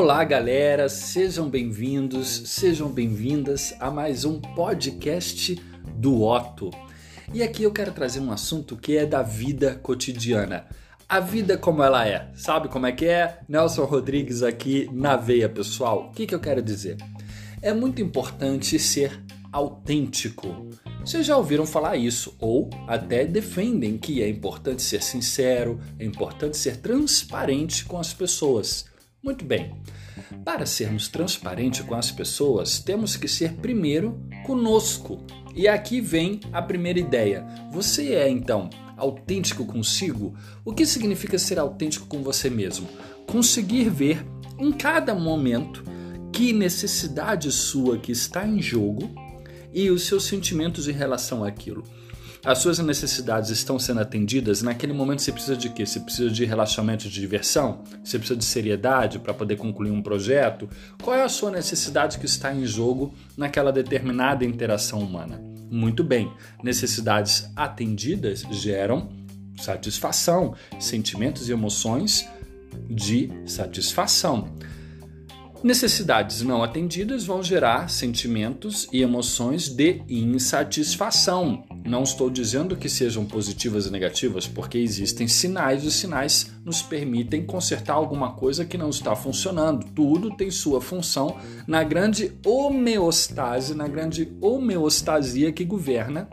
Olá, galera, sejam bem-vindos, sejam bem-vindas a mais um podcast do Otto. E aqui eu quero trazer um assunto que é da vida cotidiana. A vida como ela é. Sabe como é que é? Nelson Rodrigues aqui na veia, pessoal. O que, que eu quero dizer? É muito importante ser autêntico. Vocês já ouviram falar isso ou até defendem que é importante ser sincero, é importante ser transparente com as pessoas. Muito bem. Para sermos transparentes com as pessoas, temos que ser primeiro conosco. E aqui vem a primeira ideia. Você é então autêntico consigo? O que significa ser autêntico com você mesmo? Conseguir ver em cada momento que necessidade sua que está em jogo e os seus sentimentos em relação àquilo. As suas necessidades estão sendo atendidas, naquele momento você precisa de quê? Você precisa de relaxamento de diversão? Você precisa de seriedade para poder concluir um projeto? Qual é a sua necessidade que está em jogo naquela determinada interação humana? Muito bem, necessidades atendidas geram satisfação, sentimentos e emoções de satisfação. Necessidades não atendidas vão gerar sentimentos e emoções de insatisfação. Não estou dizendo que sejam positivas e negativas, porque existem sinais e os sinais nos permitem consertar alguma coisa que não está funcionando. Tudo tem sua função na grande homeostase, na grande homeostasia que governa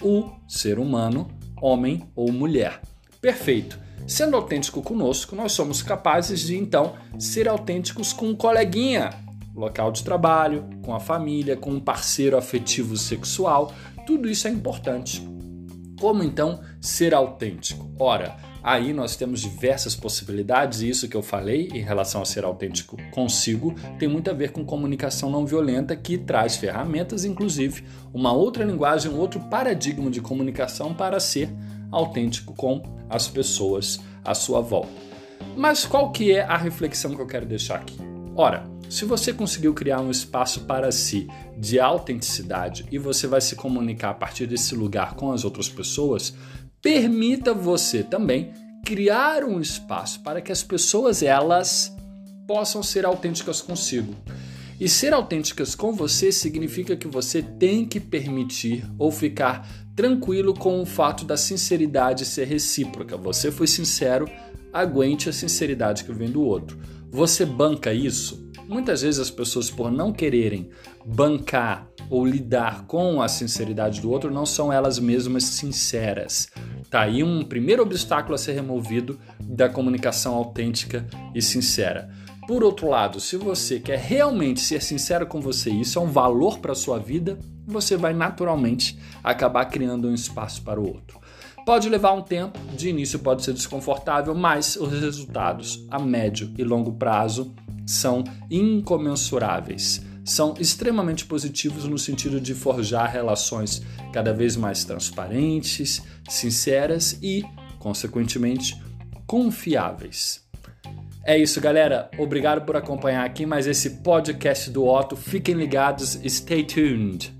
o ser humano, homem ou mulher. Perfeito. Sendo autêntico conosco, nós somos capazes de então ser autênticos com um coleguinha, local de trabalho, com a família, com um parceiro afetivo sexual. Tudo isso é importante. Como então ser autêntico? Ora, aí nós temos diversas possibilidades, e isso que eu falei em relação a ser autêntico consigo tem muito a ver com comunicação não violenta, que traz ferramentas, inclusive uma outra linguagem, um outro paradigma de comunicação para ser autêntico com as pessoas à sua volta. Mas qual que é a reflexão que eu quero deixar aqui? Ora, se você conseguiu criar um espaço para si de autenticidade e você vai se comunicar a partir desse lugar com as outras pessoas, permita você também criar um espaço para que as pessoas elas possam ser autênticas consigo. E ser autênticas com você significa que você tem que permitir ou ficar tranquilo com o fato da sinceridade ser recíproca. Você foi sincero, aguente a sinceridade que vem do outro. Você banca isso? Muitas vezes as pessoas, por não quererem bancar ou lidar com a sinceridade do outro, não são elas mesmas sinceras. Tá aí um primeiro obstáculo a ser removido da comunicação autêntica e sincera. Por outro lado, se você quer realmente ser sincero com você, isso é um valor para a sua vida, você vai naturalmente acabar criando um espaço para o outro. Pode levar um tempo, de início pode ser desconfortável, mas os resultados a médio e longo prazo são incomensuráveis. São extremamente positivos no sentido de forjar relações cada vez mais transparentes, sinceras e, consequentemente, confiáveis. É isso, galera. Obrigado por acompanhar aqui mais esse podcast do Otto. Fiquem ligados, stay tuned.